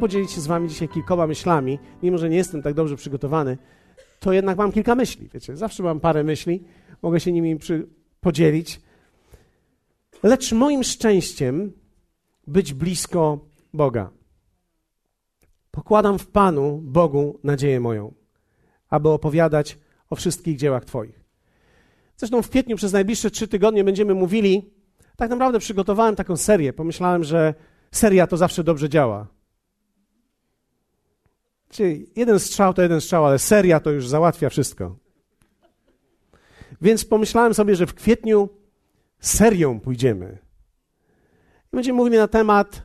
podzielić się z wami dzisiaj kilkoma myślami, mimo że nie jestem tak dobrze przygotowany, to jednak mam kilka myśli, wiecie, zawsze mam parę myśli, mogę się nimi przy, podzielić. Lecz moim szczęściem być blisko Boga. Pokładam w Panu, Bogu, nadzieję moją, aby opowiadać o wszystkich dziełach Twoich. Zresztą w kwietniu przez najbliższe trzy tygodnie będziemy mówili, tak naprawdę przygotowałem taką serię. Pomyślałem, że seria to zawsze dobrze działa. Czyli jeden strzał to jeden strzał, ale seria to już załatwia wszystko. Więc pomyślałem sobie, że w kwietniu serią pójdziemy. I będziemy mówili na temat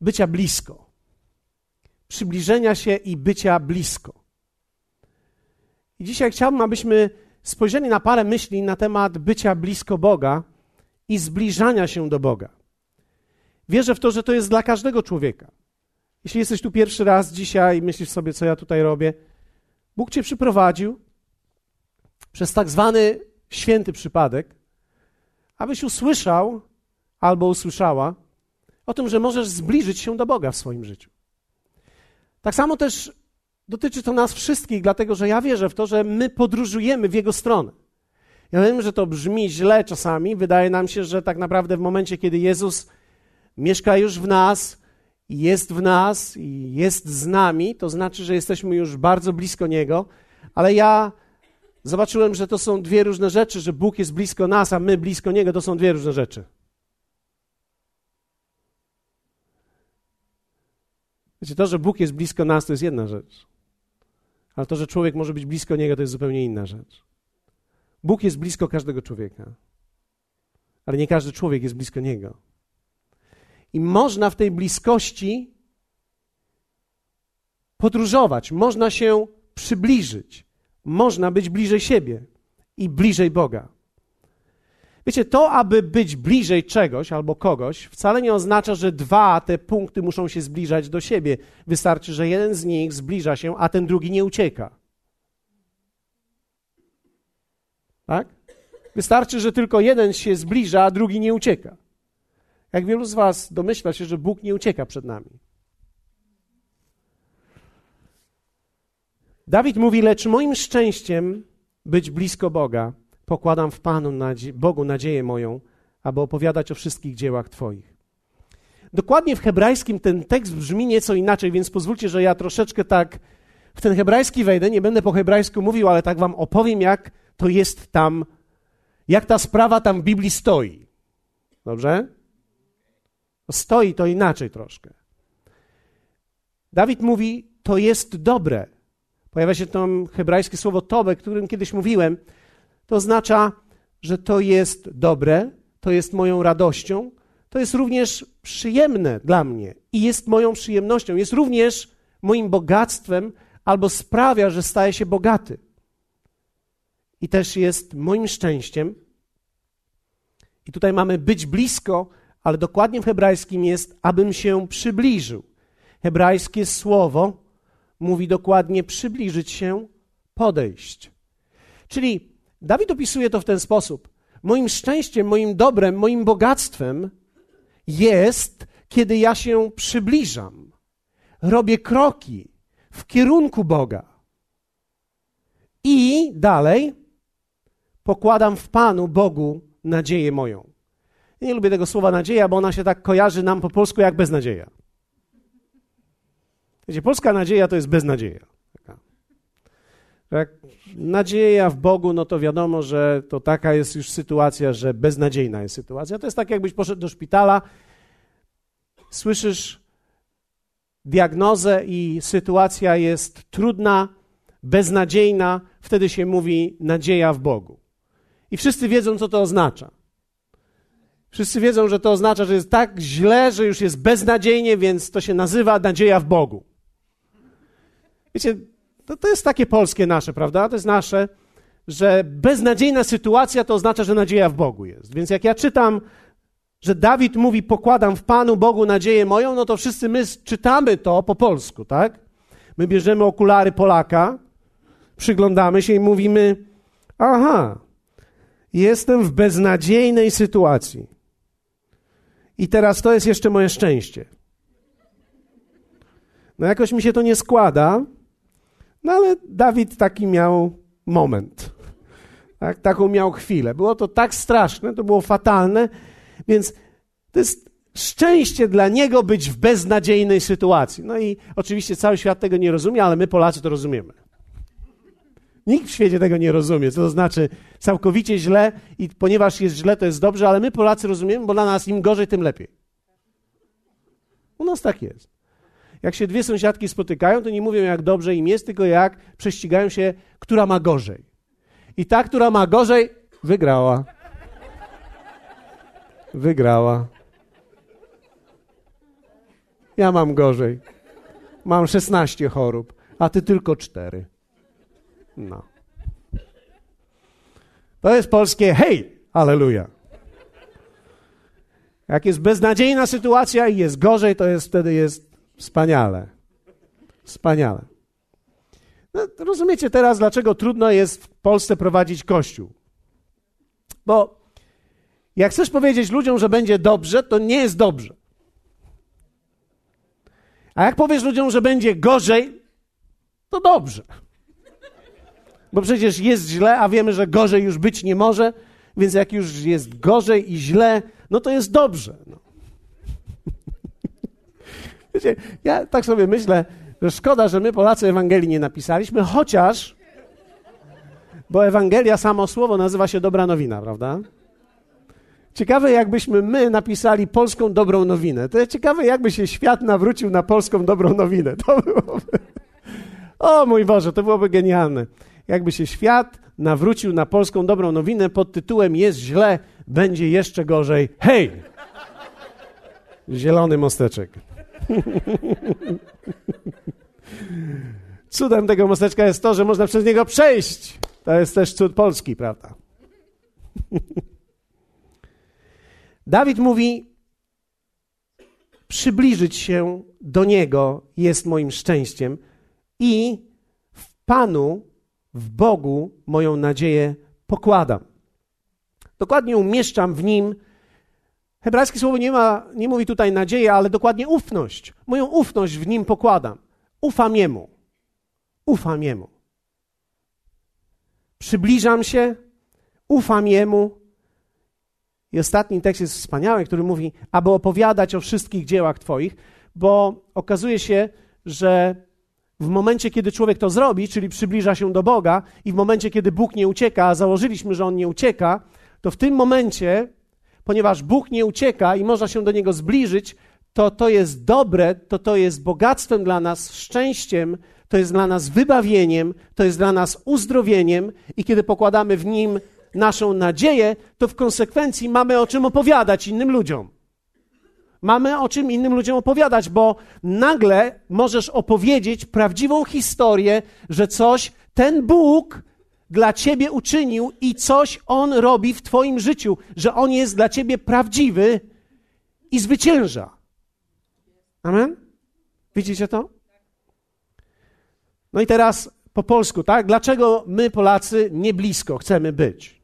bycia blisko. Przybliżenia się i bycia blisko. I dzisiaj chciałbym, abyśmy spojrzeli na parę myśli na temat bycia blisko Boga i zbliżania się do Boga. Wierzę w to, że to jest dla każdego człowieka. Jeśli jesteś tu pierwszy raz dzisiaj i myślisz sobie, co ja tutaj robię, Bóg cię przyprowadził przez tak zwany święty przypadek, abyś usłyszał albo usłyszała o tym, że możesz zbliżyć się do Boga w swoim życiu. Tak samo też dotyczy to nas wszystkich, dlatego że ja wierzę w to, że my podróżujemy w Jego stronę. Ja wiem, że to brzmi źle czasami. Wydaje nam się, że tak naprawdę w momencie, kiedy Jezus mieszka już w nas, jest w nas i jest z nami, to znaczy, że jesteśmy już bardzo blisko Niego, ale ja zobaczyłem, że to są dwie różne rzeczy, że Bóg jest blisko nas, a my blisko Niego, to są dwie różne rzeczy. Wiecie, to, że Bóg jest blisko nas, to jest jedna rzecz. Ale to, że człowiek może być blisko Niego, to jest zupełnie inna rzecz. Bóg jest blisko każdego człowieka, ale nie każdy człowiek jest blisko Niego. I można w tej bliskości podróżować, można się przybliżyć, można być bliżej siebie i bliżej Boga. Wiecie, to, aby być bliżej czegoś albo kogoś, wcale nie oznacza, że dwa te punkty muszą się zbliżać do siebie. Wystarczy, że jeden z nich zbliża się, a ten drugi nie ucieka. Tak? Wystarczy, że tylko jeden się zbliża, a drugi nie ucieka. Jak wielu z Was domyśla się, że Bóg nie ucieka przed nami. Dawid mówi: Lecz moim szczęściem być blisko Boga, pokładam w Panu nadzie Bogu nadzieję moją, aby opowiadać o wszystkich dziełach Twoich. Dokładnie w hebrajskim ten tekst brzmi nieco inaczej, więc pozwólcie, że ja troszeczkę tak w ten hebrajski wejdę. Nie będę po hebrajsku mówił, ale tak Wam opowiem, jak to jest tam, jak ta sprawa tam w Biblii stoi. Dobrze? Stoi to inaczej troszkę. Dawid mówi, to jest dobre. Pojawia się tam hebrajskie słowo tobe, którym kiedyś mówiłem. To oznacza, że to jest dobre, to jest moją radością, to jest również przyjemne dla mnie i jest moją przyjemnością, jest również moim bogactwem albo sprawia, że staję się bogaty. I też jest moim szczęściem. I tutaj mamy być blisko ale dokładnie w hebrajskim jest, abym się przybliżył. Hebrajskie słowo mówi dokładnie przybliżyć się, podejść. Czyli Dawid opisuje to w ten sposób. Moim szczęściem, moim dobrem, moim bogactwem jest, kiedy ja się przybliżam, robię kroki w kierunku Boga. I dalej pokładam w Panu Bogu nadzieję moją. Ja nie lubię tego słowa nadzieja, bo ona się tak kojarzy nam po polsku jak beznadzieja. Wiecie, polska nadzieja to jest beznadzieja. Jak nadzieja w Bogu, no to wiadomo, że to taka jest już sytuacja, że beznadziejna jest sytuacja. To jest tak, jakbyś poszedł do szpitala, słyszysz diagnozę i sytuacja jest trudna, beznadziejna, wtedy się mówi nadzieja w Bogu. I wszyscy wiedzą, co to oznacza. Wszyscy wiedzą, że to oznacza, że jest tak źle, że już jest beznadziejnie, więc to się nazywa nadzieja w Bogu. Wiecie, to, to jest takie polskie nasze, prawda? To jest nasze, że beznadziejna sytuacja to oznacza, że nadzieja w Bogu jest. Więc jak ja czytam, że Dawid mówi, pokładam w Panu Bogu nadzieję moją, no to wszyscy my czytamy to po polsku, tak? My bierzemy okulary Polaka, przyglądamy się i mówimy, aha, jestem w beznadziejnej sytuacji. I teraz to jest jeszcze moje szczęście. No jakoś mi się to nie składa, no ale Dawid taki miał moment. Tak, taką miał chwilę. Było to tak straszne, to było fatalne, więc to jest szczęście dla niego być w beznadziejnej sytuacji. No i oczywiście cały świat tego nie rozumie, ale my Polacy to rozumiemy. Nikt w świecie tego nie rozumie, co to znaczy całkowicie źle i ponieważ jest źle, to jest dobrze, ale my Polacy rozumiemy, bo dla nas im gorzej, tym lepiej. U nas tak jest. Jak się dwie sąsiadki spotykają, to nie mówią jak dobrze im jest, tylko jak prześcigają się, która ma gorzej. I ta, która ma gorzej, wygrała. Wygrała. Ja mam gorzej. Mam 16 chorób, a ty tylko 4. No. To jest polskie hej, aleluja. Jak jest beznadziejna sytuacja i jest gorzej, to jest wtedy jest wspaniale. Wspaniale. No, rozumiecie teraz, dlaczego trudno jest w Polsce prowadzić kościół? Bo jak chcesz powiedzieć ludziom, że będzie dobrze, to nie jest dobrze. A jak powiesz ludziom, że będzie gorzej, to dobrze. Bo przecież jest źle, a wiemy, że gorzej już być nie może, więc jak już jest gorzej i źle, no to jest dobrze. No. Wiecie, ja tak sobie myślę, że szkoda, że my Polacy Ewangelii nie napisaliśmy, chociaż, bo Ewangelia, samo słowo nazywa się dobra nowina, prawda? Ciekawe, jakbyśmy my napisali polską dobrą nowinę. To ciekawe, jakby się świat nawrócił na polską dobrą nowinę. To byłoby... O mój Boże, to byłoby genialne. Jakby się świat nawrócił na polską dobrą nowinę pod tytułem Jest źle, będzie jeszcze gorzej. Hej! Zielony mosteczek. Cudem tego mosteczka jest to, że można przez niego przejść. To jest też cud Polski, prawda? Dawid mówi: Przybliżyć się do Niego jest moim szczęściem i w Panu, w Bogu moją nadzieję pokładam. Dokładnie umieszczam w Nim. Hebrajskie słowo nie, ma, nie mówi tutaj nadzieję, ale dokładnie ufność. Moją ufność w Nim pokładam. Ufam Jemu. Ufam Jemu. Przybliżam się, ufam Jemu i ostatni tekst jest wspaniały, który mówi, aby opowiadać o wszystkich dziełach Twoich, bo okazuje się, że w momencie, kiedy człowiek to zrobi, czyli przybliża się do Boga, i w momencie, kiedy Bóg nie ucieka, a założyliśmy, że on nie ucieka, to w tym momencie, ponieważ Bóg nie ucieka i można się do niego zbliżyć, to to jest dobre, to to jest bogactwem dla nas, szczęściem, to jest dla nas wybawieniem, to jest dla nas uzdrowieniem, i kiedy pokładamy w nim naszą nadzieję, to w konsekwencji mamy o czym opowiadać innym ludziom. Mamy o czym innym ludziom opowiadać, bo nagle możesz opowiedzieć prawdziwą historię, że coś ten Bóg dla ciebie uczynił i coś on robi w twoim życiu, że on jest dla ciebie prawdziwy i zwycięża. Amen? Widzicie to? No i teraz po polsku, tak? Dlaczego my, Polacy, nie blisko chcemy być?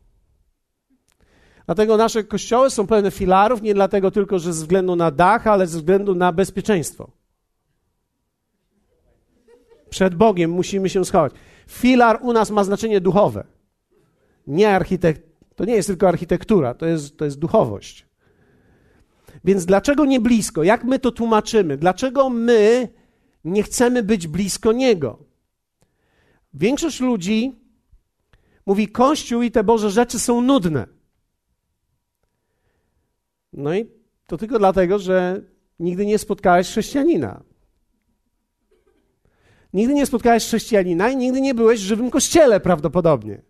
Dlatego nasze kościoły są pełne filarów, nie dlatego tylko, że ze względu na dach, ale ze względu na bezpieczeństwo. Przed Bogiem musimy się schować. Filar u nas ma znaczenie duchowe. Nie architekt, to nie jest tylko architektura, to jest, to jest duchowość. Więc dlaczego nie blisko? Jak my to tłumaczymy? Dlaczego my nie chcemy być blisko Niego? Większość ludzi mówi: Kościół i te Boże rzeczy są nudne. No i to tylko dlatego, że nigdy nie spotkałeś chrześcijanina. Nigdy nie spotkałeś chrześcijanina i nigdy nie byłeś w żywym kościele prawdopodobnie.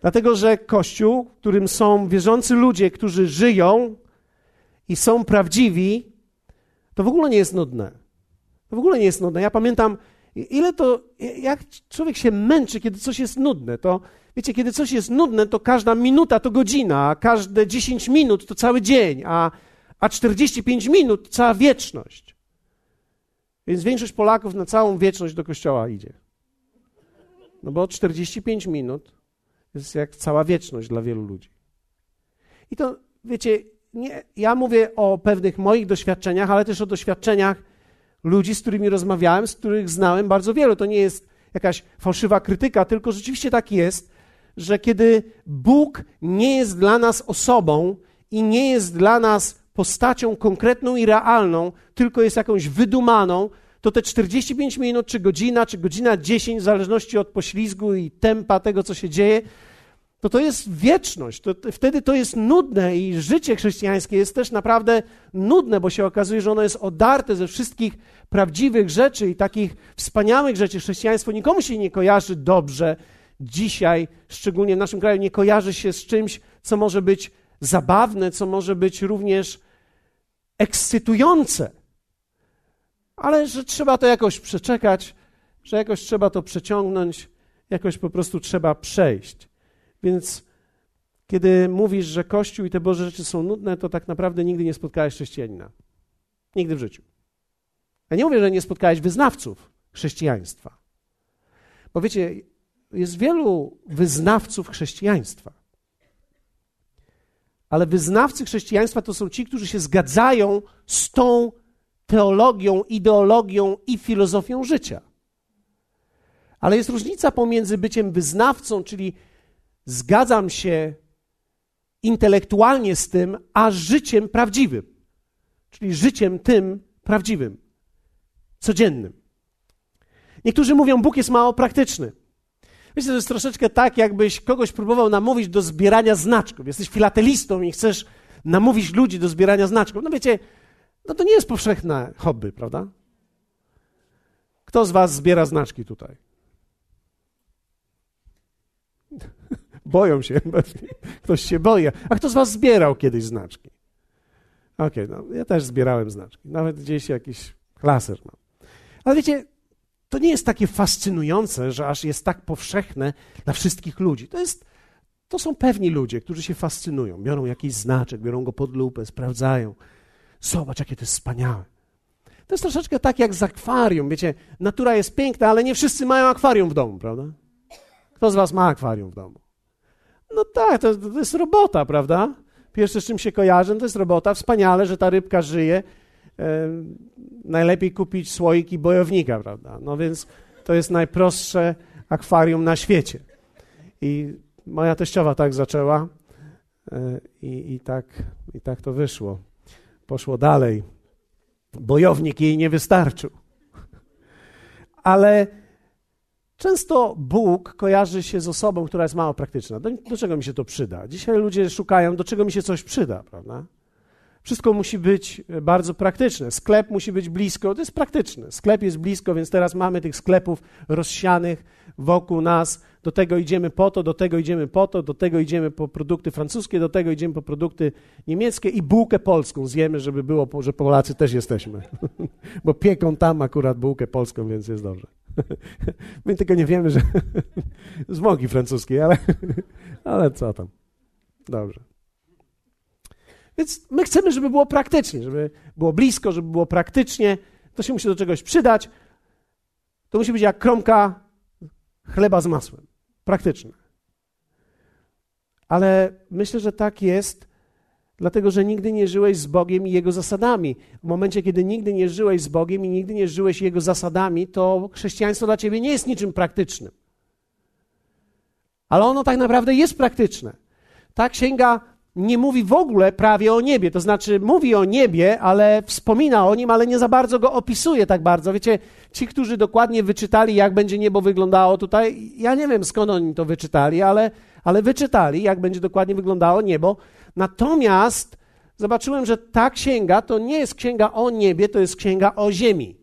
Dlatego, że kościół, w którym są wierzący ludzie, którzy żyją i są prawdziwi, to w ogóle nie jest nudne. To w ogóle nie jest nudne. Ja pamiętam, ile to, jak człowiek się męczy, kiedy coś jest nudne. To Wiecie, kiedy coś jest nudne, to każda minuta to godzina, a każde 10 minut to cały dzień, a, a 45 minut cała wieczność. Więc większość Polaków na całą wieczność do kościoła idzie. No bo 45 minut jest jak cała wieczność dla wielu ludzi. I to, wiecie, nie, ja mówię o pewnych moich doświadczeniach, ale też o doświadczeniach ludzi, z którymi rozmawiałem, z których znałem bardzo wielu. To nie jest jakaś fałszywa krytyka, tylko rzeczywiście tak jest, że kiedy Bóg nie jest dla nas osobą i nie jest dla nas postacią konkretną i realną, tylko jest jakąś wydumaną, to te 45 minut, czy godzina, czy godzina 10, w zależności od poślizgu i tempa tego, co się dzieje, to to jest wieczność. To, wtedy to jest nudne i życie chrześcijańskie jest też naprawdę nudne, bo się okazuje, że ono jest odarte ze wszystkich prawdziwych rzeczy i takich wspaniałych rzeczy. Chrześcijaństwo nikomu się nie kojarzy dobrze dzisiaj, szczególnie w naszym kraju, nie kojarzy się z czymś, co może być zabawne, co może być również ekscytujące. Ale że trzeba to jakoś przeczekać, że jakoś trzeba to przeciągnąć, jakoś po prostu trzeba przejść. Więc kiedy mówisz, że Kościół i te Boże rzeczy są nudne, to tak naprawdę nigdy nie spotkałeś chrześcijanina. Nigdy w życiu. Ja nie mówię, że nie spotkałeś wyznawców chrześcijaństwa. Bo wiecie, jest wielu wyznawców chrześcijaństwa. Ale wyznawcy chrześcijaństwa to są ci, którzy się zgadzają z tą teologią, ideologią i filozofią życia. Ale jest różnica pomiędzy byciem wyznawcą, czyli zgadzam się intelektualnie z tym, a życiem prawdziwym, czyli życiem tym prawdziwym, codziennym. Niektórzy mówią, Bóg jest mało praktyczny. Myślę, że jest troszeczkę tak, jakbyś kogoś próbował namówić do zbierania znaczków. Jesteś filatelistą i chcesz namówić ludzi do zbierania znaczków. No wiecie, no to nie jest powszechne hobby, prawda? Kto z was zbiera znaczki tutaj? Boją się. Ktoś się boi. A kto z was zbierał kiedyś znaczki? Okej, okay, no ja też zbierałem znaczki. Nawet gdzieś jakiś laser mam. Ale wiecie, to nie jest takie fascynujące, że aż jest tak powszechne dla wszystkich ludzi. To, jest, to są pewni ludzie, którzy się fascynują. Biorą jakiś znaczek, biorą go pod lupę, sprawdzają. Zobacz, jakie to jest wspaniałe. To jest troszeczkę tak jak z akwarium. Wiecie, natura jest piękna, ale nie wszyscy mają akwarium w domu, prawda? Kto z was ma akwarium w domu? No tak, to, to jest robota, prawda? Pierwsze, z czym się kojarzę, to jest robota. Wspaniale, że ta rybka żyje najlepiej kupić słoik i bojownika, prawda? No więc to jest najprostsze akwarium na świecie. I moja teściowa tak zaczęła e, i, i, tak, i tak to wyszło. Poszło dalej. Bojownik jej nie wystarczył. Ale często Bóg kojarzy się z osobą, która jest mało praktyczna. Do, do czego mi się to przyda? Dzisiaj ludzie szukają, do czego mi się coś przyda, prawda? Wszystko musi być e, bardzo praktyczne. Sklep musi być blisko, to jest praktyczne. Sklep jest blisko, więc teraz mamy tych sklepów rozsianych wokół nas. Do tego idziemy po to, do tego idziemy po to, do tego idziemy po produkty francuskie, do tego idziemy po produkty niemieckie i bułkę polską zjemy, żeby było, że Polacy też jesteśmy. Bo pieką tam akurat bułkę polską, więc jest dobrze. My tylko nie wiemy, że zmogi francuskie, ale, ale co tam. Dobrze. Więc my chcemy, żeby było praktycznie, żeby było blisko, żeby było praktycznie. To się musi do czegoś przydać. To musi być jak kromka chleba z masłem. Praktyczne. Ale myślę, że tak jest, dlatego że nigdy nie żyłeś z Bogiem i Jego zasadami. W momencie, kiedy nigdy nie żyłeś z Bogiem i nigdy nie żyłeś Jego zasadami, to chrześcijaństwo dla ciebie nie jest niczym praktycznym. Ale ono tak naprawdę jest praktyczne. Ta księga nie mówi w ogóle prawie o niebie. To znaczy, mówi o niebie, ale wspomina o nim, ale nie za bardzo go opisuje tak bardzo. Wiecie, ci, którzy dokładnie wyczytali, jak będzie niebo wyglądało tutaj, ja nie wiem skąd oni to wyczytali, ale, ale wyczytali, jak będzie dokładnie wyglądało niebo. Natomiast zobaczyłem, że ta księga to nie jest księga o niebie, to jest księga o ziemi.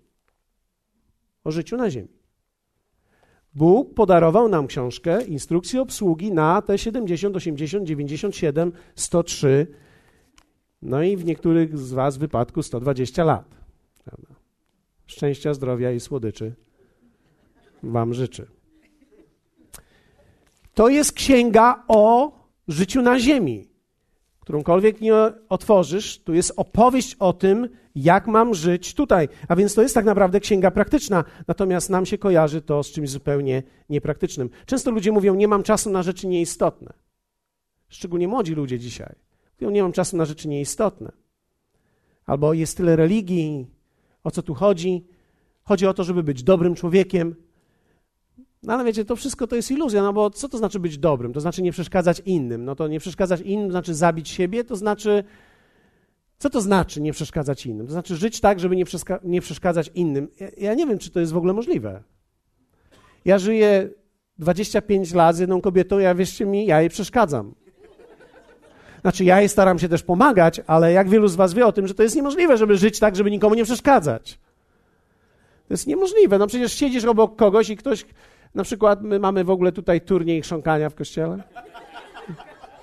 O życiu na ziemi. Bóg podarował nam książkę instrukcji obsługi na te 70, 80, 97, 103, no i w niektórych z Was wypadku 120 lat. Prawda? Szczęścia, zdrowia i słodyczy Wam życzę. To jest księga o życiu na ziemi którąkolwiek nie otworzysz, tu jest opowieść o tym, jak mam żyć tutaj. A więc to jest tak naprawdę księga praktyczna, natomiast nam się kojarzy to z czymś zupełnie niepraktycznym. Często ludzie mówią, nie mam czasu na rzeczy nieistotne. Szczególnie młodzi ludzie dzisiaj. Mówią, nie mam czasu na rzeczy nieistotne. Albo jest tyle religii, o co tu chodzi. Chodzi o to, żeby być dobrym człowiekiem. No ale wiecie, to wszystko to jest iluzja, no bo co to znaczy być dobrym? To znaczy nie przeszkadzać innym. No to nie przeszkadzać innym to znaczy zabić siebie, to znaczy. Co to znaczy nie przeszkadzać innym? To znaczy żyć tak, żeby nie, nie przeszkadzać innym. Ja, ja nie wiem, czy to jest w ogóle możliwe. Ja żyję 25 lat z jedną kobietą, ja wierzcie mi, ja jej przeszkadzam. Znaczy, ja jej staram się też pomagać, ale jak wielu z Was wie o tym, że to jest niemożliwe, żeby żyć tak, żeby nikomu nie przeszkadzać. To jest niemożliwe. No przecież siedzisz obok kogoś i ktoś, na przykład my mamy w ogóle tutaj turniej chrząkania w kościele.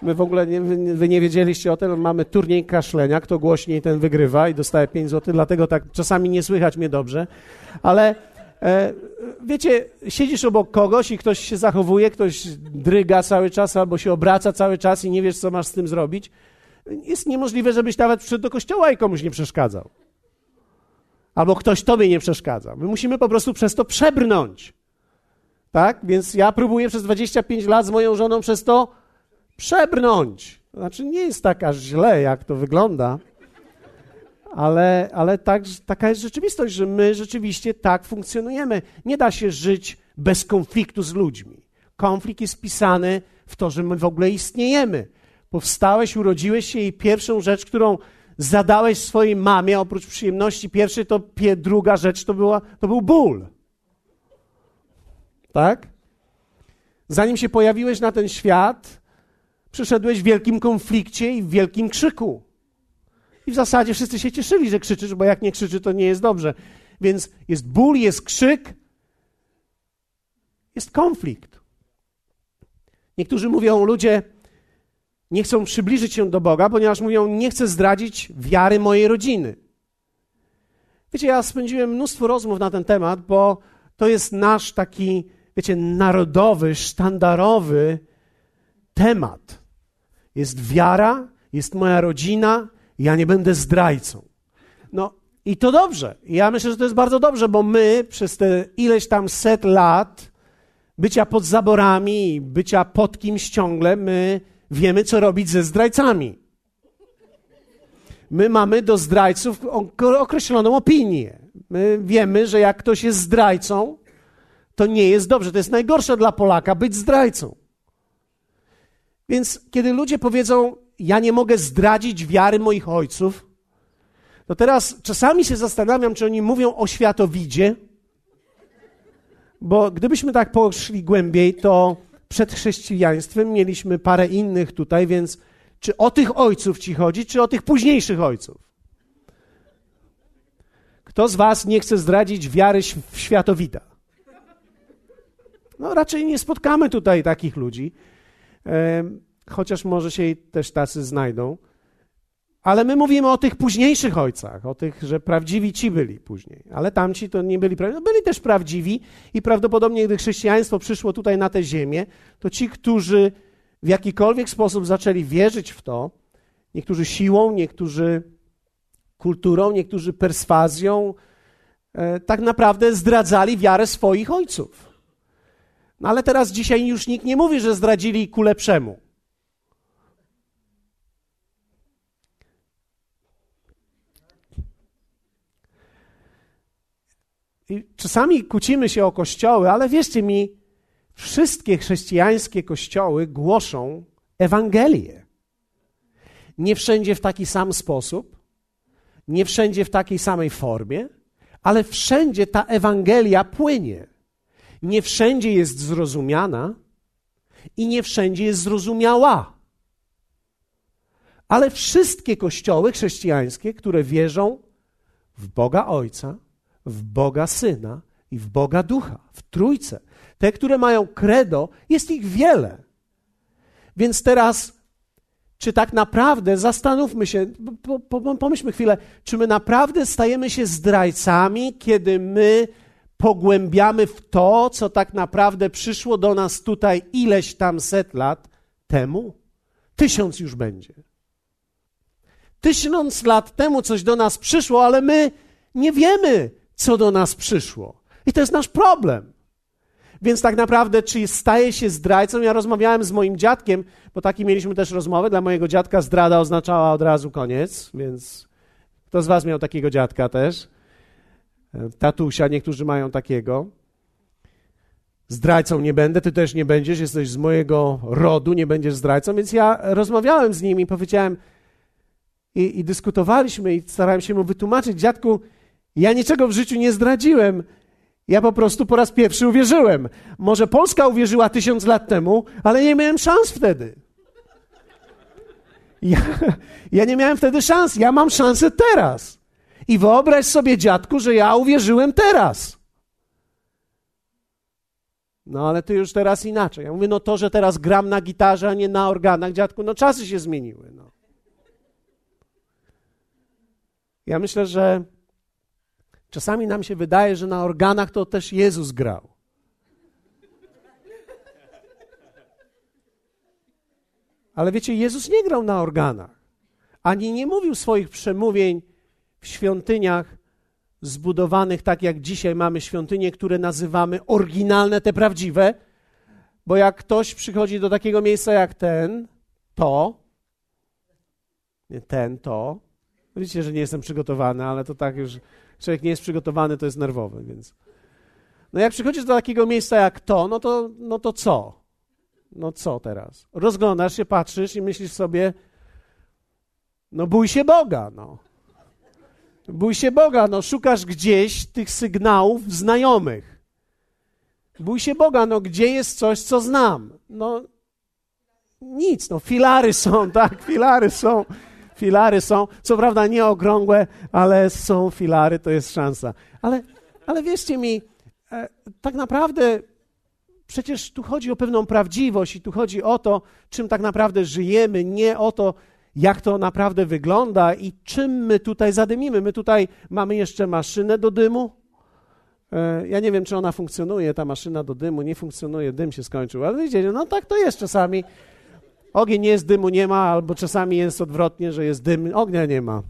My w ogóle, nie, wy nie wiedzieliście o tym, mamy turniej kaszlenia, kto głośniej ten wygrywa i dostaje 5 zł, dlatego tak czasami nie słychać mnie dobrze, ale e, wiecie, siedzisz obok kogoś i ktoś się zachowuje, ktoś dryga cały czas albo się obraca cały czas i nie wiesz, co masz z tym zrobić. Jest niemożliwe, żebyś nawet przyszedł do kościoła i komuś nie przeszkadzał. Albo ktoś tobie nie przeszkadza. My musimy po prostu przez to przebrnąć. Tak? Więc ja próbuję przez 25 lat z moją żoną przez to przebrnąć. Znaczy, nie jest tak aż źle, jak to wygląda, ale, ale tak, taka jest rzeczywistość, że my rzeczywiście tak funkcjonujemy. Nie da się żyć bez konfliktu z ludźmi. Konflikt jest pisany w to, że my w ogóle istniejemy. Powstałeś, urodziłeś się i pierwszą rzecz, którą zadałeś swojej mamie, oprócz przyjemności pierwszej, to druga rzecz to, była, to był ból. Tak? Zanim się pojawiłeś na ten świat, przyszedłeś w wielkim konflikcie i w wielkim krzyku. I w zasadzie wszyscy się cieszyli, że krzyczysz, bo jak nie krzyczy, to nie jest dobrze. Więc jest ból, jest krzyk, jest konflikt. Niektórzy mówią, ludzie nie chcą przybliżyć się do Boga, ponieważ mówią, nie chcę zdradzić wiary mojej rodziny. Wiecie, ja spędziłem mnóstwo rozmów na ten temat, bo to jest nasz taki, wiecie, narodowy, sztandarowy temat. Jest wiara, jest moja rodzina, ja nie będę zdrajcą. No i to dobrze. Ja myślę, że to jest bardzo dobrze, bo my przez te ileś tam set lat bycia pod zaborami, bycia pod kimś ciągle, my wiemy, co robić ze zdrajcami. My mamy do zdrajców określoną opinię. My wiemy, że jak ktoś jest zdrajcą, to nie jest dobrze. To jest najgorsze dla Polaka być zdrajcą. Więc kiedy ludzie powiedzą, ja nie mogę zdradzić wiary moich ojców, to teraz czasami się zastanawiam, czy oni mówią o światowidzie, bo gdybyśmy tak poszli głębiej, to przed chrześcijaństwem mieliśmy parę innych tutaj, więc czy o tych ojców ci chodzi, czy o tych późniejszych ojców? Kto z was nie chce zdradzić wiary w światowida? No raczej nie spotkamy tutaj takich ludzi chociaż może się też tacy znajdą. Ale my mówimy o tych późniejszych ojcach, o tych, że prawdziwi ci byli później. Ale tamci to nie byli prawdziwi. No, byli też prawdziwi i prawdopodobnie, gdy chrześcijaństwo przyszło tutaj na tę ziemię, to ci, którzy w jakikolwiek sposób zaczęli wierzyć w to, niektórzy siłą, niektórzy kulturą, niektórzy perswazją, e, tak naprawdę zdradzali wiarę swoich ojców. No ale teraz dzisiaj już nikt nie mówi, że zdradzili ku lepszemu. I czasami kłócimy się o kościoły, ale wierzcie mi, wszystkie chrześcijańskie kościoły głoszą Ewangelię. Nie wszędzie w taki sam sposób, nie wszędzie w takiej samej formie, ale wszędzie ta Ewangelia płynie. Nie wszędzie jest zrozumiana i nie wszędzie jest zrozumiała. Ale wszystkie kościoły chrześcijańskie, które wierzą w Boga Ojca, w Boga Syna i w Boga Ducha, w Trójce. Te, które mają credo, jest ich wiele. Więc teraz, czy tak naprawdę, zastanówmy się, po, po, pomyślmy chwilę, czy my naprawdę stajemy się zdrajcami, kiedy my pogłębiamy w to, co tak naprawdę przyszło do nas tutaj ileś tam set lat temu? Tysiąc już będzie. Tysiąc lat temu coś do nas przyszło, ale my nie wiemy, co do nas przyszło. I to jest nasz problem. Więc tak naprawdę, czy staje się zdrajcą? Ja rozmawiałem z moim dziadkiem, bo taki mieliśmy też rozmowę. Dla mojego dziadka zdrada oznaczała od razu koniec, więc kto z Was miał takiego dziadka też? E, tatusia, niektórzy mają takiego. Zdrajcą nie będę, ty też nie będziesz, jesteś z mojego rodu, nie będziesz zdrajcą. Więc ja rozmawiałem z nim i powiedziałem, i, i dyskutowaliśmy, i starałem się mu wytłumaczyć, dziadku, ja niczego w życiu nie zdradziłem. Ja po prostu po raz pierwszy uwierzyłem. Może Polska uwierzyła tysiąc lat temu, ale nie miałem szans wtedy. Ja, ja nie miałem wtedy szans. Ja mam szansę teraz. I wyobraź sobie, dziadku, że ja uwierzyłem teraz. No ale ty już teraz inaczej. Ja mówię, no to, że teraz gram na gitarze, a nie na organach, dziadku, no czasy się zmieniły. No. Ja myślę, że czasami nam się wydaje, że na organach to też Jezus grał. Ale wiecie, Jezus nie grał na organach, ani nie mówił swoich przemówień w świątyniach zbudowanych tak jak dzisiaj mamy świątynie, które nazywamy oryginalne, te prawdziwe, bo jak ktoś przychodzi do takiego miejsca jak ten, to, nie ten, to, widzicie, że nie jestem przygotowany, ale to tak już, człowiek nie jest przygotowany, to jest nerwowy, więc. No jak przychodzisz do takiego miejsca jak to, no to, no to co? No co teraz? Rozglądasz się, patrzysz i myślisz sobie, no bój się Boga, no. Bój się Boga, no szukasz gdzieś tych sygnałów znajomych. Bój się Boga, no gdzie jest coś, co znam? No nic, no filary są, tak, filary są, filary są. Co prawda nie okrągłe, ale są filary, to jest szansa. Ale, ale wierzcie mi, e, tak naprawdę przecież tu chodzi o pewną prawdziwość i tu chodzi o to, czym tak naprawdę żyjemy, nie o to, jak to naprawdę wygląda i czym my tutaj zadymimy. My tutaj mamy jeszcze maszynę do dymu. E, ja nie wiem, czy ona funkcjonuje, ta maszyna do dymu. Nie funkcjonuje, dym się skończył. Ale widzicie, no tak to jest czasami. Ogień jest, dymu nie ma, albo czasami jest odwrotnie, że jest dym, ognia nie ma.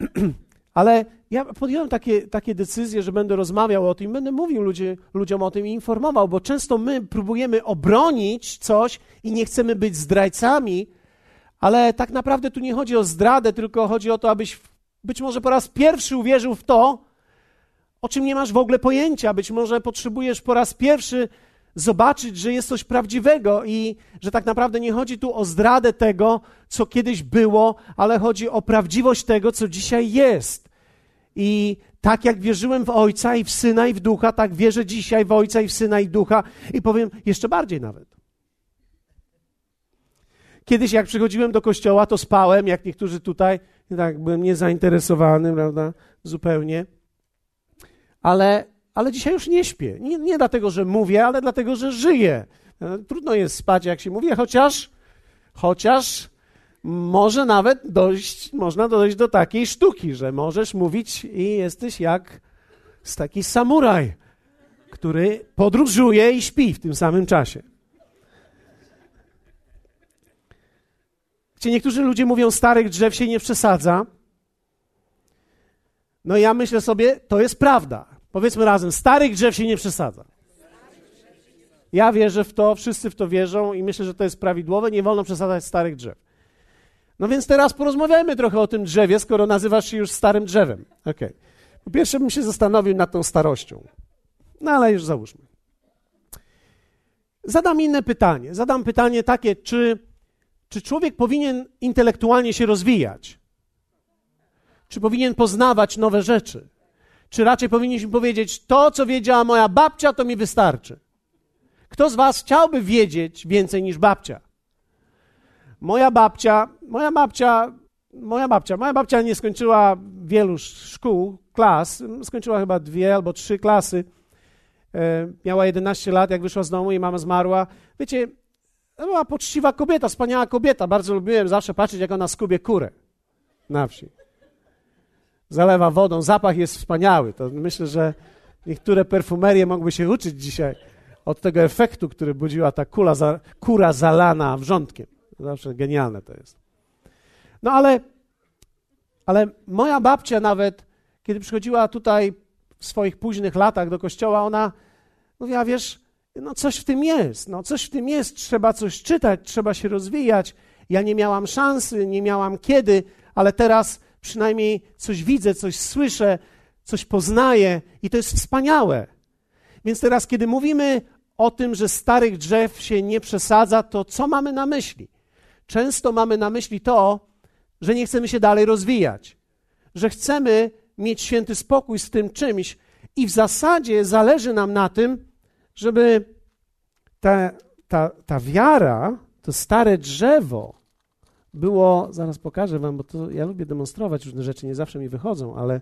Ale ja podjąłem takie, takie decyzje, że będę rozmawiał o tym, będę mówił ludzie, ludziom o tym i informował, bo często my próbujemy obronić coś i nie chcemy być zdrajcami, ale tak naprawdę tu nie chodzi o zdradę, tylko chodzi o to, abyś być może po raz pierwszy uwierzył w to, o czym nie masz w ogóle pojęcia. Być może potrzebujesz po raz pierwszy zobaczyć, że jest coś prawdziwego i że tak naprawdę nie chodzi tu o zdradę tego, co kiedyś było, ale chodzi o prawdziwość tego, co dzisiaj jest. I tak jak wierzyłem w Ojca i w Syna i w Ducha, tak wierzę dzisiaj w Ojca i w Syna i Ducha i powiem jeszcze bardziej nawet. Kiedyś jak przychodziłem do kościoła, to spałem, jak niektórzy tutaj, tak byłem niezainteresowany, prawda, zupełnie. Ale, ale dzisiaj już nie śpię. Nie, nie dlatego, że mówię, ale dlatego, że żyję. Trudno jest spać, jak się mówi, chociaż, chociaż może nawet dojść, można dojść do takiej sztuki, że możesz mówić i jesteś jak taki samuraj, który podróżuje i śpi w tym samym czasie. Gdzie niektórzy ludzie mówią, starych drzew się nie przesadza. No ja myślę sobie, to jest prawda. Powiedzmy razem, starych drzew się nie przesadza. Ja wierzę w to, wszyscy w to wierzą i myślę, że to jest prawidłowe. Nie wolno przesadzać starych drzew. No więc teraz porozmawiajmy trochę o tym drzewie, skoro nazywasz się już starym drzewem. Okay. Po pierwsze bym się zastanowił nad tą starością. No ale już załóżmy. Zadam inne pytanie. Zadam pytanie takie, czy, czy człowiek powinien intelektualnie się rozwijać? Czy powinien poznawać nowe rzeczy? Czy raczej powinniśmy powiedzieć, to co wiedziała moja babcia, to mi wystarczy? Kto z Was chciałby wiedzieć więcej niż babcia? Moja babcia, moja babcia, moja babcia, moja babcia nie skończyła wielu szkół, klas, skończyła chyba dwie albo trzy klasy. E, miała 11 lat, jak wyszła z domu i mama zmarła. Wiecie, była poczciwa kobieta, wspaniała kobieta. Bardzo lubiłem zawsze patrzeć, jak ona skubie kurę na wsi. Zalewa wodą, zapach jest wspaniały. To myślę, że niektóre perfumerie mogły się uczyć dzisiaj od tego efektu, który budziła ta kula, kura zalana wrzątkiem. Zawsze genialne to jest. No ale, ale moja babcia nawet, kiedy przychodziła tutaj w swoich późnych latach do kościoła, ona mówiła, wiesz, no coś w tym jest, no coś w tym jest, trzeba coś czytać, trzeba się rozwijać. Ja nie miałam szansy, nie miałam kiedy, ale teraz przynajmniej coś widzę, coś słyszę, coś poznaję i to jest wspaniałe. Więc teraz, kiedy mówimy o tym, że starych drzew się nie przesadza, to co mamy na myśli? Często mamy na myśli to, że nie chcemy się dalej rozwijać, że chcemy mieć święty spokój z tym czymś i w zasadzie zależy nam na tym, żeby ta, ta, ta wiara, to stare drzewo było, zaraz pokażę wam, bo to ja lubię demonstrować różne rzeczy, nie zawsze mi wychodzą, ale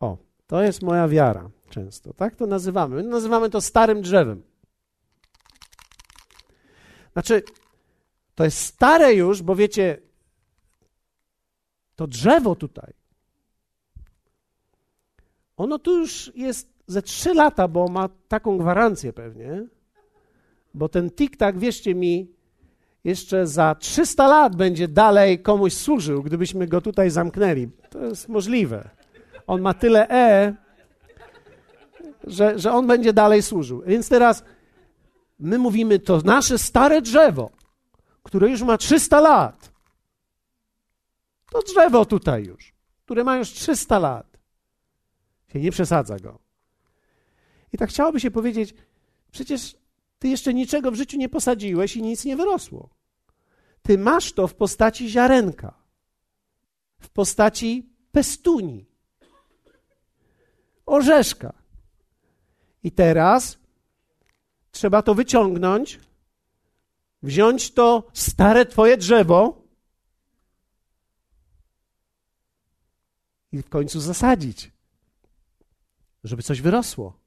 o, to jest moja wiara często, tak to nazywamy. My nazywamy to starym drzewem. Znaczy, to jest stare już, bo wiecie, to drzewo tutaj, ono tu już jest ze trzy lata, bo ma taką gwarancję pewnie, bo ten tik-tak, wierzcie mi, jeszcze za 300 lat będzie dalej komuś służył, gdybyśmy go tutaj zamknęli. To jest możliwe. On ma tyle E, że, że on będzie dalej służył. Więc teraz my mówimy, to nasze stare drzewo, które już ma 300 lat. To drzewo tutaj już, które ma już 300 lat. Się nie przesadza go. I tak chciałoby się powiedzieć, przecież ty jeszcze niczego w życiu nie posadziłeś i nic nie wyrosło. Ty masz to w postaci ziarenka, w postaci pestuni, orzeszka. I teraz trzeba to wyciągnąć, wziąć to stare twoje drzewo i w końcu zasadzić, żeby coś wyrosło,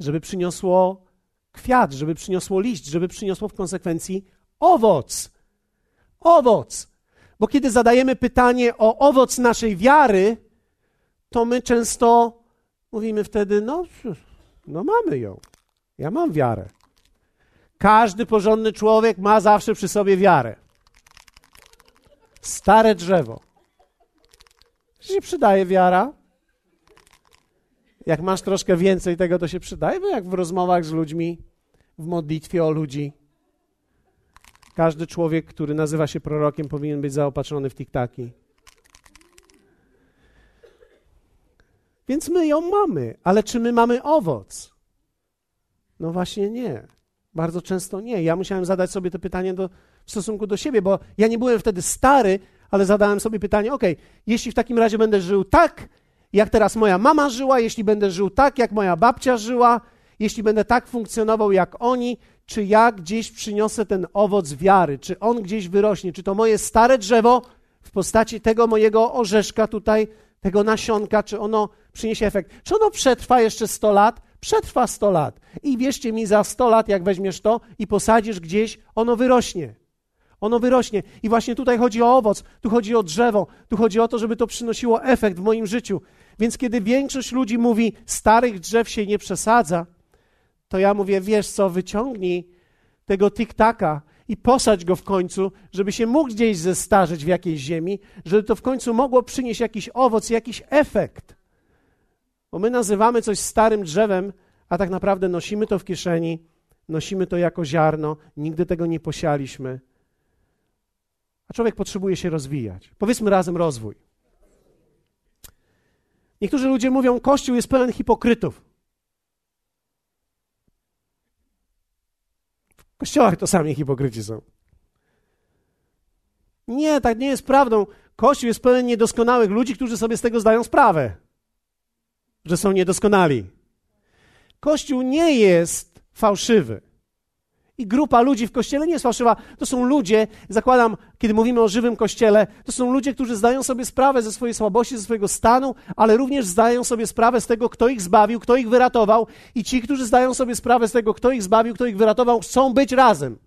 żeby przyniosło kwiat, żeby przyniosło liść, żeby przyniosło w konsekwencji owoc. Owoc. Bo kiedy zadajemy pytanie o owoc naszej wiary, to my często mówimy wtedy, no, no mamy ją. Ja mam wiarę. Każdy porządny człowiek ma zawsze przy sobie wiarę. Stare drzewo. Czy się przydaje wiara? Jak masz troszkę więcej tego, to się przydaje, bo jak w rozmowach z ludźmi, w modlitwie o ludzi. Każdy człowiek, który nazywa się prorokiem, powinien być zaopatrzony w tiktaki. Więc my ją mamy, ale czy my mamy owoc? No właśnie nie. Bardzo często nie. Ja musiałem zadać sobie to pytanie do, w stosunku do siebie, bo ja nie byłem wtedy stary, ale zadałem sobie pytanie: OK, jeśli w takim razie będę żył tak, jak teraz moja mama żyła, jeśli będę żył tak, jak moja babcia żyła, jeśli będę tak funkcjonował jak oni, czy ja gdzieś przyniosę ten owoc wiary, czy on gdzieś wyrośnie, czy to moje stare drzewo w postaci tego mojego orzeszka tutaj, tego nasionka, czy ono przyniesie efekt. Czy ono przetrwa jeszcze 100 lat? Przetrwa 100 lat. I wierzcie mi, za 100 lat, jak weźmiesz to i posadzisz gdzieś, ono wyrośnie. Ono wyrośnie. I właśnie tutaj chodzi o owoc, tu chodzi o drzewo, tu chodzi o to, żeby to przynosiło efekt w moim życiu. Więc kiedy większość ludzi mówi, starych drzew się nie przesadza, to ja mówię, wiesz co, wyciągnij tego tiktaka i posadź go w końcu, żeby się mógł gdzieś zestarzeć w jakiejś ziemi, żeby to w końcu mogło przynieść jakiś owoc, jakiś efekt. Bo my nazywamy coś starym drzewem, a tak naprawdę nosimy to w kieszeni, nosimy to jako ziarno, nigdy tego nie posialiśmy. A człowiek potrzebuje się rozwijać. Powiedzmy razem rozwój. Niektórzy ludzie mówią, Kościół jest pełen hipokrytów. W kościołach to sami hipokryci są. Nie, tak nie jest prawdą. Kościół jest pełen niedoskonałych ludzi, którzy sobie z tego zdają sprawę że są niedoskonali. Kościół nie jest fałszywy. I grupa ludzi w kościele nie jest fałszywa. To są ludzie, zakładam, kiedy mówimy o żywym kościele, to są ludzie, którzy zdają sobie sprawę ze swojej słabości, ze swojego stanu, ale również zdają sobie sprawę z tego, kto ich zbawił, kto ich wyratował. I ci, którzy zdają sobie sprawę z tego, kto ich zbawił, kto ich wyratował, chcą być razem.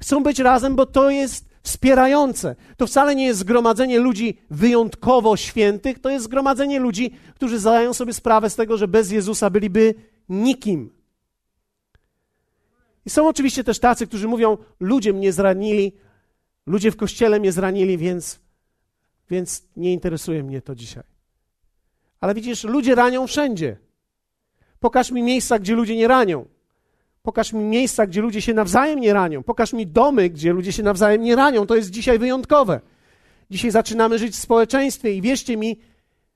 Chcą być razem, bo to jest wspierające. To wcale nie jest zgromadzenie ludzi wyjątkowo świętych, to jest zgromadzenie ludzi, którzy zdają sobie sprawę z tego, że bez Jezusa byliby nikim. I są oczywiście też tacy, którzy mówią: Ludzie mnie zranili, ludzie w kościele mnie zranili, więc, więc nie interesuje mnie to dzisiaj. Ale widzisz, ludzie ranią wszędzie. Pokaż mi miejsca, gdzie ludzie nie ranią. Pokaż mi miejsca, gdzie ludzie się nawzajem nie ranią. Pokaż mi domy, gdzie ludzie się nawzajem nie ranią. To jest dzisiaj wyjątkowe. Dzisiaj zaczynamy żyć w społeczeństwie i wierzcie mi,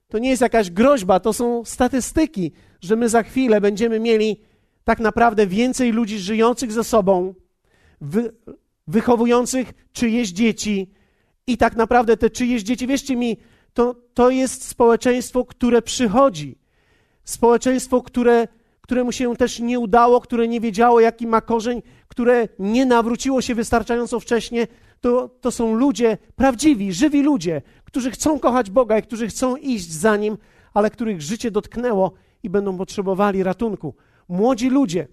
to nie jest jakaś groźba, to są statystyki, że my za chwilę będziemy mieli tak naprawdę więcej ludzi żyjących ze sobą, wy, wychowujących czyjeś dzieci i tak naprawdę te czyjeś dzieci, wierzcie mi, to, to jest społeczeństwo, które przychodzi. Społeczeństwo, które, któremu się też nie udało, które nie wiedziało, jaki ma korzeń, które nie nawróciło się wystarczająco wcześnie. To, to są ludzie prawdziwi, żywi ludzie, którzy chcą kochać Boga i którzy chcą iść za Nim, ale których życie dotknęło i będą potrzebowali ratunku. Młodzi ludzie.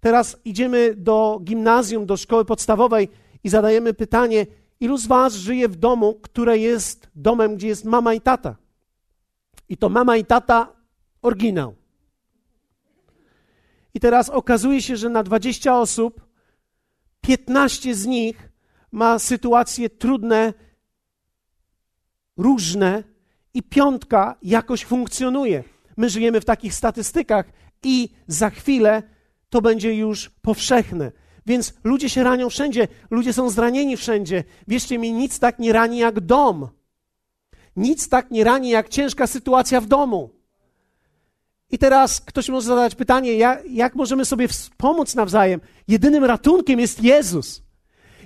Teraz idziemy do gimnazjum, do szkoły podstawowej i zadajemy pytanie, ilu z Was żyje w domu, które jest domem, gdzie jest mama i tata? I to mama i tata oryginał. I teraz okazuje się, że na 20 osób 15 z nich ma sytuacje trudne, różne i piątka jakoś funkcjonuje. My żyjemy w takich statystykach i za chwilę to będzie już powszechne. Więc ludzie się ranią wszędzie, ludzie są zranieni wszędzie. Wierzcie mi, nic tak nie rani jak dom. Nic tak nie rani jak ciężka sytuacja w domu. I teraz ktoś może zadać pytanie, jak, jak możemy sobie pomóc nawzajem? Jedynym ratunkiem jest Jezus.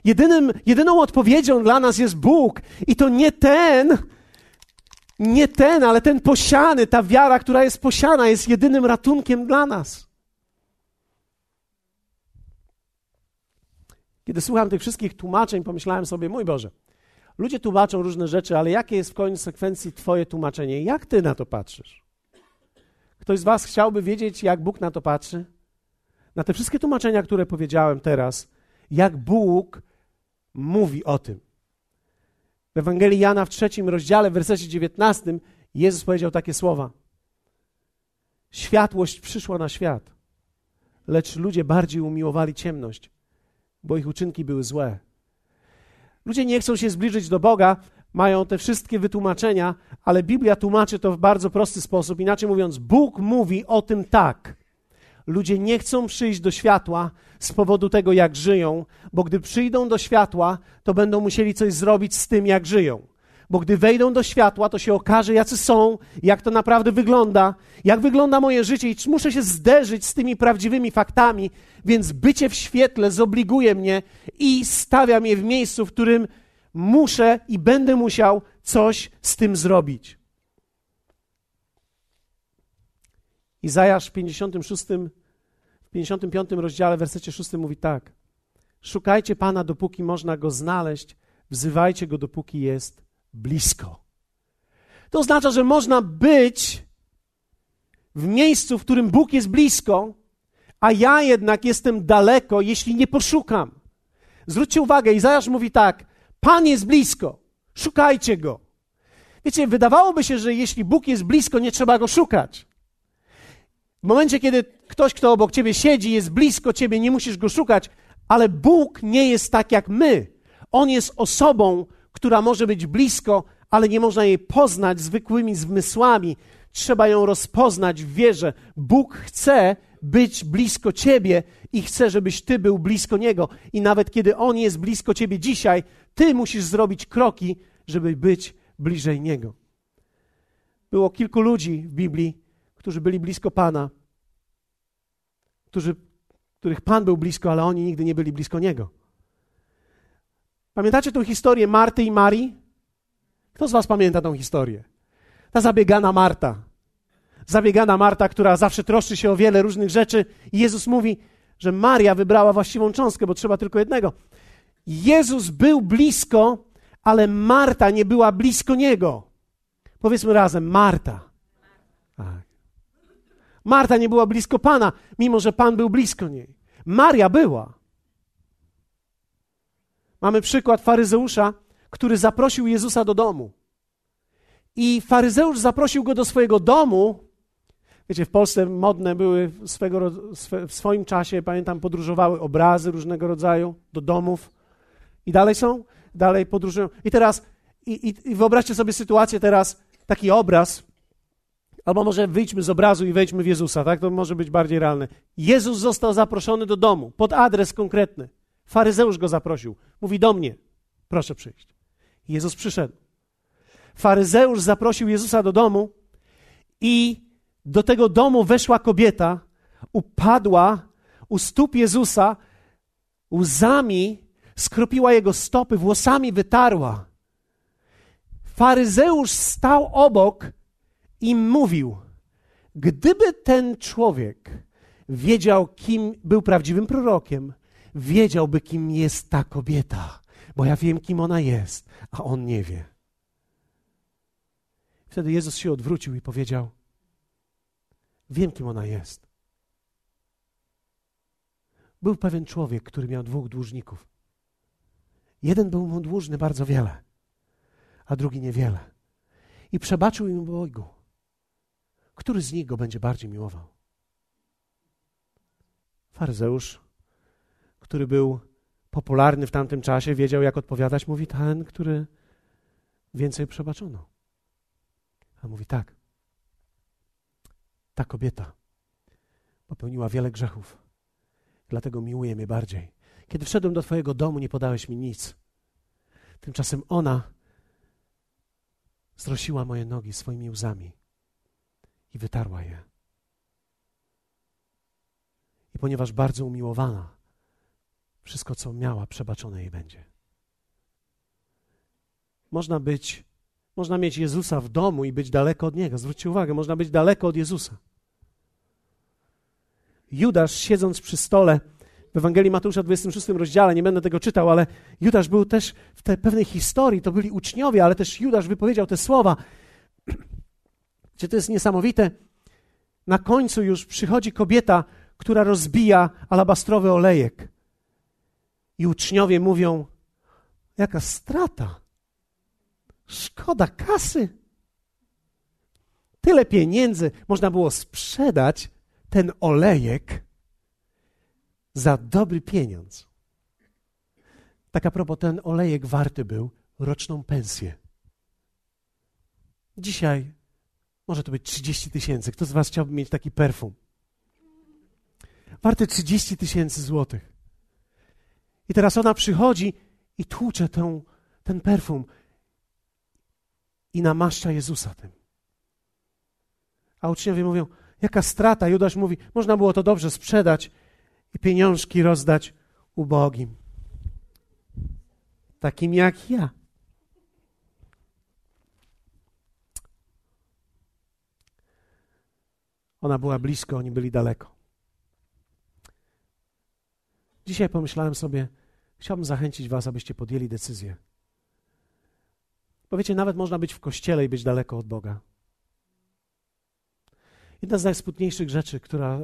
Jedynym, jedyną odpowiedzią dla nas jest Bóg. I to nie ten, nie ten, ale ten posiany, ta wiara, która jest posiana, jest jedynym ratunkiem dla nas. Kiedy słucham tych wszystkich tłumaczeń, pomyślałem sobie, mój Boże, ludzie tłumaczą różne rzeczy, ale jakie jest w konsekwencji Twoje tłumaczenie? Jak Ty na to patrzysz? Ktoś z Was chciałby wiedzieć, jak Bóg na to patrzy? Na te wszystkie tłumaczenia, które powiedziałem teraz, jak Bóg mówi o tym. W Ewangelii Jana w trzecim rozdziale, w wersecie dziewiętnastym, Jezus powiedział takie słowa. Światłość przyszła na świat, lecz ludzie bardziej umiłowali ciemność, bo ich uczynki były złe. Ludzie nie chcą się zbliżyć do Boga, mają te wszystkie wytłumaczenia, ale Biblia tłumaczy to w bardzo prosty sposób. Inaczej mówiąc, Bóg mówi o tym tak. Ludzie nie chcą przyjść do światła z powodu tego, jak żyją, bo gdy przyjdą do światła, to będą musieli coś zrobić z tym, jak żyją. Bo gdy wejdą do światła, to się okaże, jacy są, jak to naprawdę wygląda, jak wygląda moje życie, i muszę się zderzyć z tymi prawdziwymi faktami, więc bycie w świetle zobliguje mnie i stawia mnie w miejscu, w którym muszę i będę musiał coś z tym zrobić. Izajasz w 56, w 55 rozdziale, w wersecie 6 mówi tak. Szukajcie Pana, dopóki można Go znaleźć, wzywajcie Go, dopóki jest blisko. To oznacza, że można być w miejscu, w którym Bóg jest blisko, a ja jednak jestem daleko, jeśli nie poszukam. Zwróćcie uwagę, Izajasz mówi tak: Pan jest blisko, szukajcie go. Wiecie, wydawałoby się, że jeśli Bóg jest blisko, nie trzeba go szukać. W momencie, kiedy ktoś, kto obok ciebie siedzi, jest blisko ciebie, nie musisz go szukać, ale Bóg nie jest tak jak my. On jest osobą, która może być blisko, ale nie można jej poznać zwykłymi zmysłami. Trzeba ją rozpoznać w wierze. Bóg chce być blisko ciebie i chce, żebyś ty był blisko niego. I nawet kiedy on jest blisko ciebie dzisiaj, ty musisz zrobić kroki, żeby być bliżej niego. Było kilku ludzi w Biblii, którzy byli blisko Pana, którzy, których Pan był blisko, ale oni nigdy nie byli blisko Niego. Pamiętacie tę historię Marty i Marii? Kto z Was pamięta tę historię? Ta zabiegana Marta. Zabiegana Marta, która zawsze troszczy się o wiele różnych rzeczy, i Jezus mówi, że Maria wybrała właściwą cząstkę, bo trzeba tylko jednego. Jezus był blisko, ale Marta nie była blisko niego. Powiedzmy razem, Marta. Tak. Marta nie była blisko Pana, mimo że Pan był blisko niej. Maria była. Mamy przykład faryzeusza, który zaprosił Jezusa do domu. I faryzeusz zaprosił go do swojego domu. Wiecie, w Polsce modne były swego, w swoim czasie, pamiętam, podróżowały obrazy różnego rodzaju do domów. I dalej są? Dalej podróżują. I teraz, i, i, i wyobraźcie sobie sytuację teraz, taki obraz, albo może wyjdźmy z obrazu i wejdźmy w Jezusa, tak? To może być bardziej realne. Jezus został zaproszony do domu, pod adres konkretny. Faryzeusz go zaprosił. Mówi do mnie, proszę przyjść. Jezus przyszedł. faryzeusz zaprosił Jezusa do domu i do tego domu weszła kobieta, upadła u stóp Jezusa, łzami skropiła jego stopy, włosami wytarła. Faryzeusz stał obok i mówił: Gdyby ten człowiek wiedział, kim był prawdziwym prorokiem, wiedziałby, kim jest ta kobieta, bo ja wiem, kim ona jest, a on nie wie. Wtedy Jezus się odwrócił i powiedział: Wiem, kim ona jest. Był pewien człowiek, który miał dwóch dłużników. Jeden był mu dłużny bardzo wiele, a drugi niewiele. I przebaczył im Bogu. Który z nich go będzie bardziej miłował? Faryzeusz, który był popularny w tamtym czasie, wiedział, jak odpowiadać. Mówi ten, który więcej przebaczono. A mówi tak. Ta kobieta popełniła wiele grzechów, dlatego miłuje mnie bardziej. Kiedy wszedłem do Twojego domu, nie podałeś mi nic. Tymczasem ona zrosiła moje nogi swoimi łzami i wytarła je. I ponieważ bardzo umiłowana, wszystko, co miała, przebaczone jej będzie. Można być, można mieć Jezusa w domu i być daleko od Niego. Zwróćcie uwagę, można być daleko od Jezusa. Judasz, siedząc przy stole, w Ewangelii Mateusza w 26 rozdziale, nie będę tego czytał, ale Judasz był też w tej pewnej historii, to byli uczniowie, ale też Judasz wypowiedział te słowa. Gdzie to jest niesamowite. Na końcu już przychodzi kobieta, która rozbija alabastrowy olejek. I uczniowie mówią: Jaka strata! Szkoda kasy. Tyle pieniędzy można było sprzedać ten olejek za dobry pieniądz. Tak a propos, ten olejek warty był roczną pensję. Dzisiaj może to być 30 tysięcy. Kto z Was chciałby mieć taki perfum? Warty 30 tysięcy złotych. I teraz ona przychodzi i tłucze tę, ten perfum i namaszcza Jezusa tym. A uczniowie mówią, jaka strata. Judasz mówi, można było to dobrze sprzedać i pieniążki rozdać ubogim. Takim jak ja. Ona była blisko, oni byli daleko. Dzisiaj pomyślałem sobie, chciałbym zachęcić Was, abyście podjęli decyzję. Bo wiecie, nawet można być w kościele i być daleko od Boga. Jedna z najsmutniejszych rzeczy, która,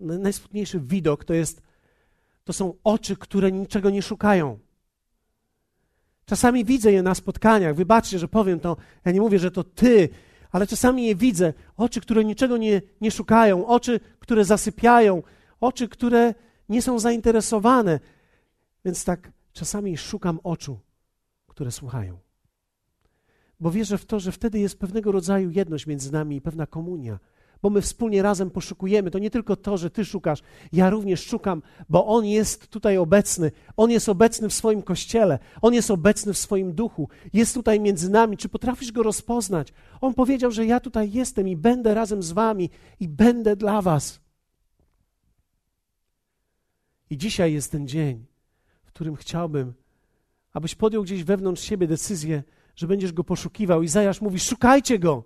najsmutniejszy widok to jest, to są oczy, które niczego nie szukają. Czasami widzę je na spotkaniach. Wybaczcie, że powiem to. Ja nie mówię, że to ty, ale czasami je widzę. Oczy, które niczego nie, nie szukają, oczy, które zasypiają, oczy, które nie są zainteresowane. Więc tak czasami szukam oczu, które słuchają. Bo wierzę w to, że wtedy jest pewnego rodzaju jedność między nami i pewna komunia bo my wspólnie razem poszukujemy. To nie tylko to, że Ty szukasz, ja również szukam, bo On jest tutaj obecny. On jest obecny w swoim kościele, On jest obecny w swoim duchu, jest tutaj między nami. Czy potrafisz Go rozpoznać? On powiedział, że ja tutaj jestem i będę razem z Wami i będę dla Was. I dzisiaj jest ten dzień, w którym chciałbym, abyś podjął gdzieś wewnątrz siebie decyzję, że będziesz Go poszukiwał. Izajasz mówi: szukajcie Go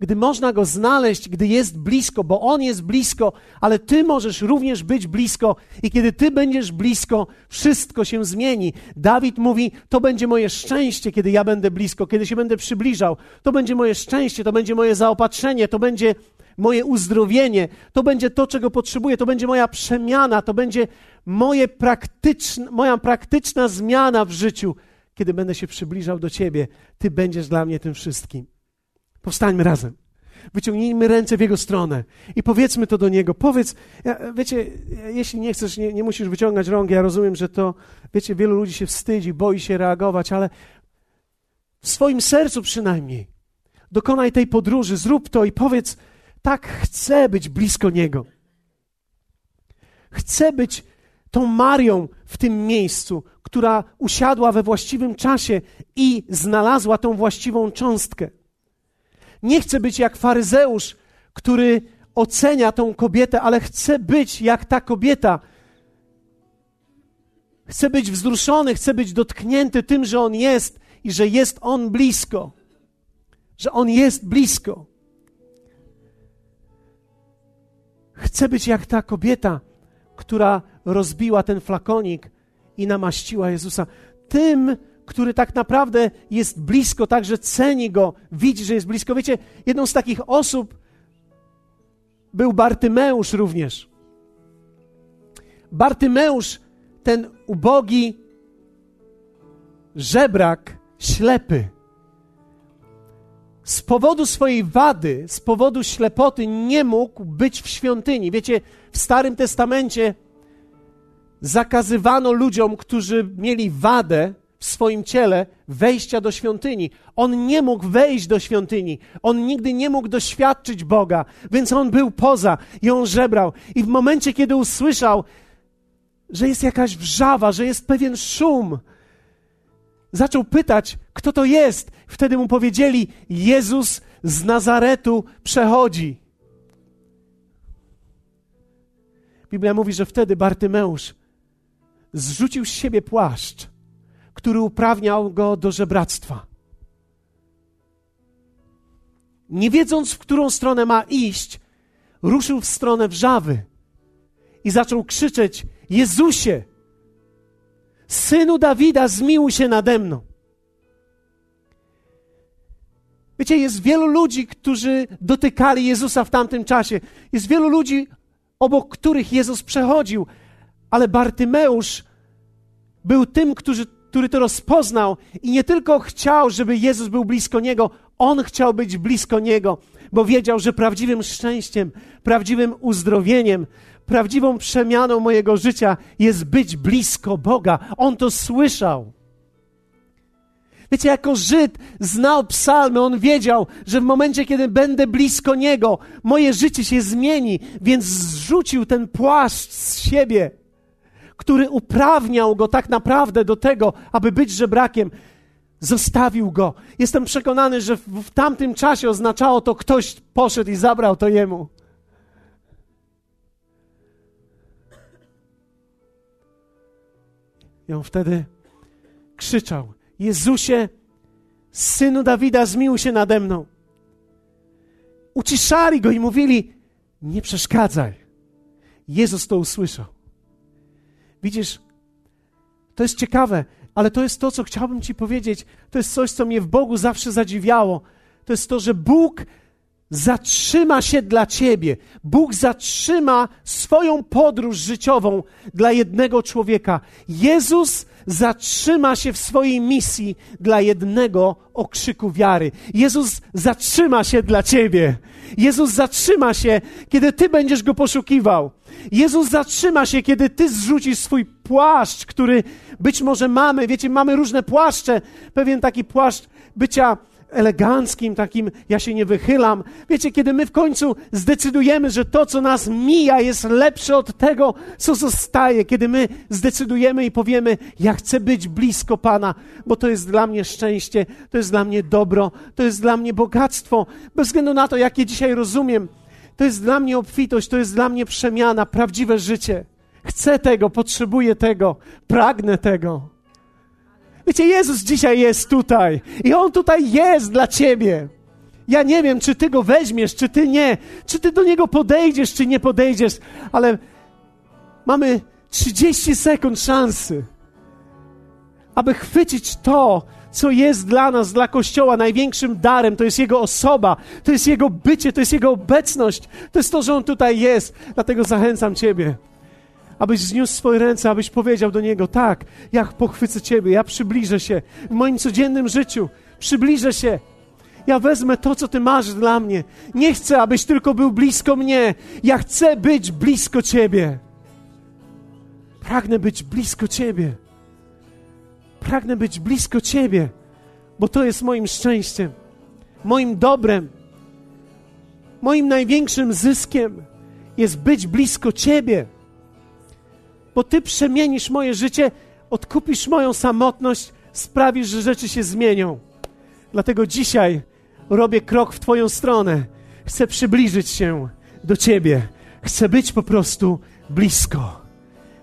gdy można go znaleźć, gdy jest blisko, bo on jest blisko, ale ty możesz również być blisko, i kiedy ty będziesz blisko, wszystko się zmieni. Dawid mówi: To będzie moje szczęście, kiedy ja będę blisko, kiedy się będę przybliżał. To będzie moje szczęście, to będzie moje zaopatrzenie, to będzie moje uzdrowienie, to będzie to, czego potrzebuję, to będzie moja przemiana, to będzie moje praktyczne, moja praktyczna zmiana w życiu. Kiedy będę się przybliżał do Ciebie, Ty będziesz dla mnie tym wszystkim. Powstańmy razem. Wyciągnijmy ręce w Jego stronę i powiedzmy to do Niego. Powiedz, wiecie, jeśli nie chcesz, nie, nie musisz wyciągać rąk, ja rozumiem, że to, wiecie, wielu ludzi się wstydzi, boi się reagować, ale w swoim sercu przynajmniej dokonaj tej podróży, zrób to i powiedz, tak, chcę być blisko Niego. Chcę być tą Marią w tym miejscu, która usiadła we właściwym czasie i znalazła tą właściwą cząstkę. Nie chcę być jak faryzeusz, który ocenia tą kobietę, ale chcę być jak ta kobieta. Chcę być wzruszony, chcę być dotknięty tym, że On jest i że jest On blisko. Że On jest blisko. Chcę być jak ta kobieta, która rozbiła ten flakonik i namaściła Jezusa. Tym, który tak naprawdę jest blisko, także ceni go, widzi, że jest blisko. Wiecie, jedną z takich osób był Bartymeusz również. Bartymeusz, ten ubogi żebrak, ślepy, z powodu swojej wady, z powodu ślepoty nie mógł być w świątyni. Wiecie, w Starym Testamencie zakazywano ludziom, którzy mieli wadę w swoim ciele, wejścia do świątyni. On nie mógł wejść do świątyni. On nigdy nie mógł doświadczyć Boga, więc on był poza i on żebrał. I w momencie, kiedy usłyszał, że jest jakaś wrzawa, że jest pewien szum, zaczął pytać, kto to jest. Wtedy mu powiedzieli: Jezus z Nazaretu przechodzi. Biblia mówi, że wtedy Bartymeusz zrzucił z siebie płaszcz, który uprawniał go do żebractwa. Nie wiedząc, w którą stronę ma iść, ruszył w stronę wrzawy i zaczął krzyczeć: Jezusie, synu Dawida, zmiłuj się nade mną. Wiecie, jest wielu ludzi, którzy dotykali Jezusa w tamtym czasie. Jest wielu ludzi, obok których Jezus przechodził, ale Bartymeusz był tym, który, który to rozpoznał i nie tylko chciał, żeby Jezus był blisko niego, on chciał być blisko niego, bo wiedział, że prawdziwym szczęściem, prawdziwym uzdrowieniem, prawdziwą przemianą mojego życia jest być blisko Boga. On to słyszał. Wiecie, jako Żyd znał psalmy, on wiedział, że w momencie, kiedy będę blisko Niego, moje życie się zmieni, więc zrzucił ten płaszcz z siebie, który uprawniał go tak naprawdę do tego, aby być żebrakiem. Zostawił go. Jestem przekonany, że w, w tamtym czasie oznaczało to, ktoś poszedł i zabrał to jemu. I on wtedy krzyczał: Jezusie, synu Dawida, zmiłuj się nade mną. Uciszali go i mówili: Nie przeszkadzaj. Jezus to usłyszał. Widzisz, to jest ciekawe, ale to jest to, co chciałbym Ci powiedzieć. To jest coś, co mnie w Bogu zawsze zadziwiało. To jest to, że Bóg zatrzyma się dla ciebie. Bóg zatrzyma swoją podróż życiową dla jednego człowieka. Jezus zatrzyma się w swojej misji dla jednego okrzyku wiary. Jezus zatrzyma się dla ciebie. Jezus zatrzyma się, kiedy ty będziesz go poszukiwał. Jezus zatrzyma się, kiedy ty zrzucisz swój płaszcz, który być może mamy. Wiecie, mamy różne płaszcze. Pewien taki płaszcz bycia eleganckim, takim ja się nie wychylam. Wiecie, kiedy my w końcu zdecydujemy, że to, co nas mija, jest lepsze od tego, co zostaje, kiedy my zdecydujemy i powiemy, ja chcę być blisko Pana, bo to jest dla mnie szczęście, to jest dla mnie dobro, to jest dla mnie bogactwo, bez względu na to, jakie dzisiaj rozumiem. To jest dla mnie obfitość, to jest dla mnie przemiana, prawdziwe życie. Chcę tego, potrzebuję tego, pragnę tego. Wiecie, Jezus dzisiaj jest tutaj i On tutaj jest dla ciebie. Ja nie wiem, czy ty go weźmiesz, czy ty nie, czy ty do niego podejdziesz, czy nie podejdziesz, ale mamy 30 sekund szansy, aby chwycić to, co jest dla nas, dla Kościoła największym darem. To jest Jego osoba, to jest Jego bycie, to jest Jego obecność, to jest to, że On tutaj jest. Dlatego zachęcam Ciebie abyś zniósł swoje ręce, abyś powiedział do Niego: Tak, ja pochwycę Ciebie, ja przybliżę się w moim codziennym życiu, przybliżę się. Ja wezmę to, co Ty masz dla mnie. Nie chcę, abyś tylko był blisko mnie. Ja chcę być blisko Ciebie. Pragnę być blisko Ciebie. Pragnę być blisko Ciebie, bo to jest moim szczęściem, moim dobrem, moim największym zyskiem jest być blisko Ciebie bo Ty przemienisz moje życie, odkupisz moją samotność, sprawisz, że rzeczy się zmienią. Dlatego dzisiaj robię krok w Twoją stronę. Chcę przybliżyć się do Ciebie. Chcę być po prostu blisko.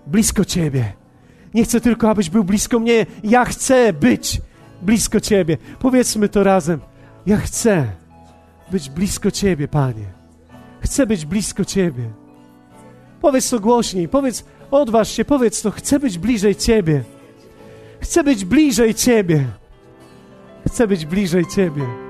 Blisko Ciebie. Nie chcę tylko, abyś był blisko mnie. Ja chcę być blisko Ciebie. Powiedzmy to razem. Ja chcę być blisko Ciebie, Panie. Chcę być blisko Ciebie. Powiedz to głośniej. Powiedz, odważ się, powiedz to. Chcę być bliżej Ciebie. Chcę być bliżej Ciebie. Chcę być bliżej Ciebie.